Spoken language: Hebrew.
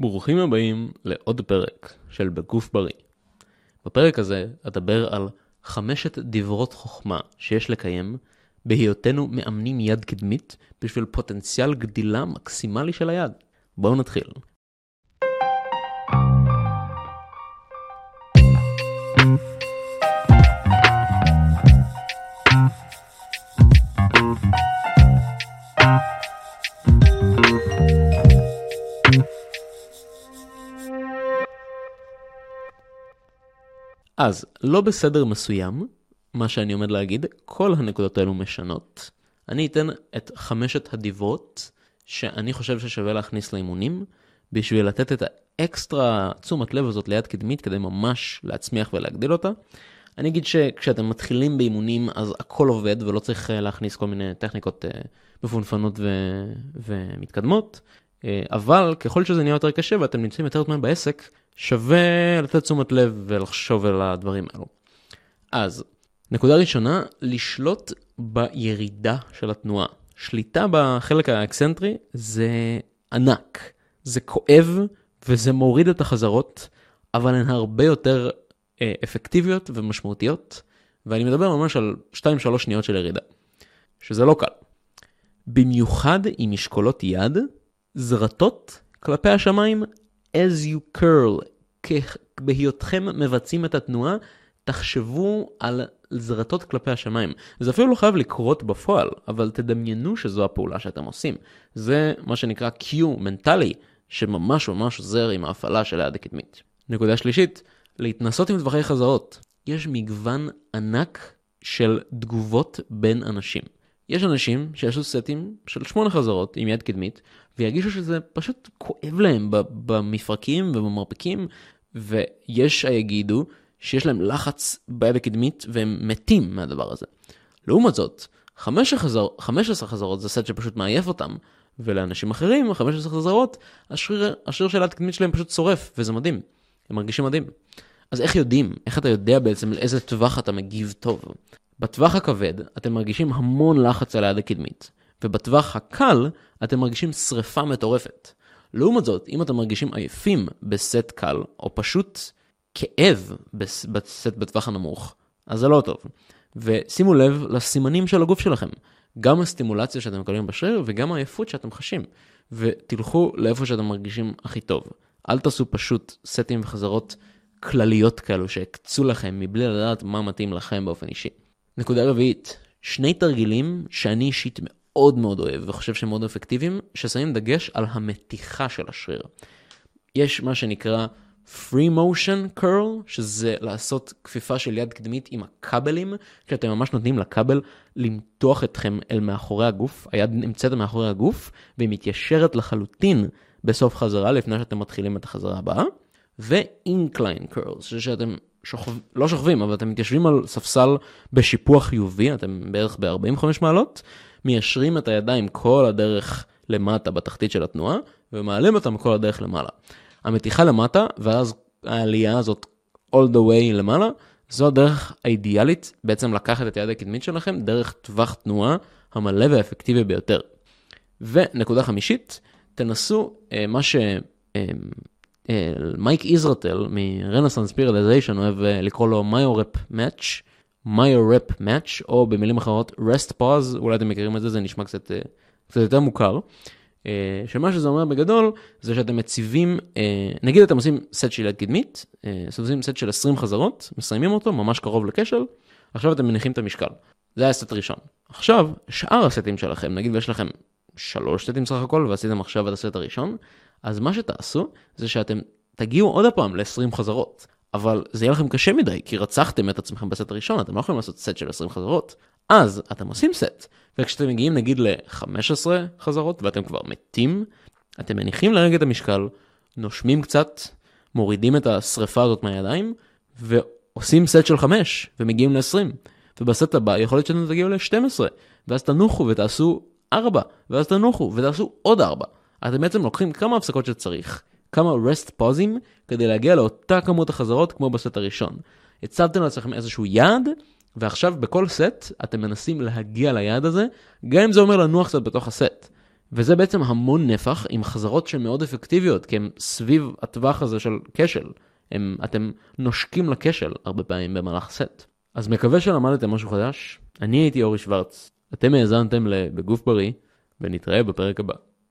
ברוכים הבאים לעוד פרק של בגוף בריא. בפרק הזה אדבר על חמשת דברות חוכמה שיש לקיים בהיותנו מאמנים יד קדמית בשביל פוטנציאל גדילה מקסימלי של היד. בואו נתחיל. אז לא בסדר מסוים, מה שאני עומד להגיד, כל הנקודות האלו משנות. אני אתן את חמשת הדיברות שאני חושב ששווה להכניס לאימונים, בשביל לתת את האקסטרה תשומת לב הזאת ליד קדמית כדי ממש להצמיח ולהגדיל אותה. אני אגיד שכשאתם מתחילים באימונים אז הכל עובד ולא צריך אה, להכניס כל מיני טכניקות אה, מפונפנות ו- ומתקדמות, אה, אבל ככל שזה נהיה יותר קשה ואתם נמצאים יותר זמן בעסק, שווה לתת תשומת לב ולחשוב על הדברים האלו. אז, נקודה ראשונה, לשלוט בירידה של התנועה. שליטה בחלק האקסנטרי זה ענק, זה כואב וזה מוריד את החזרות, אבל הן הרבה יותר אה, אפקטיביות ומשמעותיות, ואני מדבר ממש על 2-3 שניות של ירידה, שזה לא קל. במיוחד עם משקולות יד, זרטות כלפי השמיים as you curl, בהיותכם מבצעים את התנועה, תחשבו על זרטות כלפי השמיים. זה אפילו לא חייב לקרות בפועל, אבל תדמיינו שזו הפעולה שאתם עושים. זה מה שנקרא Q מנטלי, שממש ממש עוזר עם ההפעלה של היד הקדמית. נקודה שלישית, להתנסות עם טווחי חזרות. יש מגוון ענק של תגובות בין אנשים. יש אנשים שיעשו סטים של שמונה חזרות עם יד קדמית, וירגישו שזה פשוט כואב להם במפרקים ובמרפקים, ויש היגידו שיש להם לחץ ביד הקדמית והם מתים מהדבר הזה. לעומת זאת, 15, חזר, 15 חזרות זה סט שפשוט מעייף אותם, ולאנשים אחרים, 15 חזרות, השריר, השריר של היד הקדמית שלהם פשוט שורף, וזה מדהים. הם מרגישים מדהים. אז איך יודעים? איך אתה יודע בעצם לאיזה טווח אתה מגיב טוב? בטווח הכבד אתם מרגישים המון לחץ על היד הקדמית, ובטווח הקל אתם מרגישים שריפה מטורפת. לעומת זאת, אם אתם מרגישים עייפים בסט קל, או פשוט כאב בסט בטווח הנמוך, אז זה לא טוב. ושימו לב לסימנים של הגוף שלכם, גם הסטימולציה שאתם מקבלים בשריר וגם העייפות שאתם חשים, ותלכו לאיפה שאתם מרגישים הכי טוב. אל תעשו פשוט סטים וחזרות כלליות כאלו שהקצו לכם מבלי לדעת מה מתאים לכם באופן אישי. נקודה רביעית, שני תרגילים שאני אישית מאוד מאוד אוהב וחושב שהם מאוד אפקטיביים, ששמים דגש על המתיחה של השריר. יש מה שנקרא free motion curl, שזה לעשות כפיפה של יד קדמית עם הכבלים, שאתם ממש נותנים לכבל למתוח אתכם אל מאחורי הגוף, היד נמצאת מאחורי הגוף, והיא מתיישרת לחלוטין בסוף חזרה לפני שאתם מתחילים את החזרה הבאה. ו-incline curls, שאתם שוכב, לא שוכבים, אבל אתם מתיישבים על ספסל בשיפוע חיובי, אתם בערך ב-45 מעלות, מיישרים את הידיים כל הדרך למטה בתחתית של התנועה, ומעלים אותם כל הדרך למעלה. המתיחה למטה, ואז העלייה הזאת all the way למעלה, זו הדרך האידיאלית בעצם לקחת את היד הקדמית שלכם דרך טווח תנועה המלא והאפקטיבי ביותר. ונקודה חמישית, תנסו אה, מה ש... מייק איזרטל מ Renaissance Periodization אוהב אה, לקרוא לו myo-rep match, myo-rep match, או במילים אחרות rest pause, אולי אתם מכירים את זה, זה נשמע קצת, אה, קצת יותר מוכר. שמה שזה אומר בגדול זה שאתם מציבים, נגיד אתם עושים סט של יד קדמית, עושים סט של 20 חזרות, מסיימים אותו ממש קרוב לכשל, עכשיו אתם מניחים את המשקל. זה היה סט ראשון. עכשיו, שאר הסטים שלכם, נגיד ויש לכם שלוש סטים סך הכל ועשיתם עכשיו את הסט הראשון, אז מה שתעשו זה שאתם תגיעו עוד פעם ל-20 חזרות, אבל זה יהיה לכם קשה מדי, כי רצחתם את עצמכם בסט הראשון, אתם לא יכולים לעשות סט של 20 חזרות. אז אתם עושים סט, וכשאתם מגיעים נגיד ל-15 חזרות ואתם כבר מתים, אתם מניחים לרגע את המשקל, נושמים קצת, מורידים את השריפה הזאת מהידיים, ועושים סט של 5, ומגיעים ל-20. ובסט הבא יכול להיות שאתם תגיעו ל-12, ואז תנוחו ותעשו 4, ואז תנוחו ותעשו עוד 4. אתם בעצם לוקחים כמה הפסקות שצריך, כמה rest פוזים, כדי להגיע לאותה כמות החזרות כמו בסט הראשון. הצבתם לעצמכם איזשהו יעד, ועכשיו בכל סט אתם מנסים להגיע ליעד הזה, גם אם זה אומר לנוח קצת בתוך הסט. וזה בעצם המון נפח עם חזרות שהן מאוד אפקטיביות, כי הן סביב הטווח הזה של כשל. הם, אתם נושקים לכשל הרבה פעמים במהלך סט. אז מקווה שלמדתם משהו חדש. אני הייתי אורי שוורץ, אתם האזנתם ל"בגוף בריא", ונתראה בפרק הבא.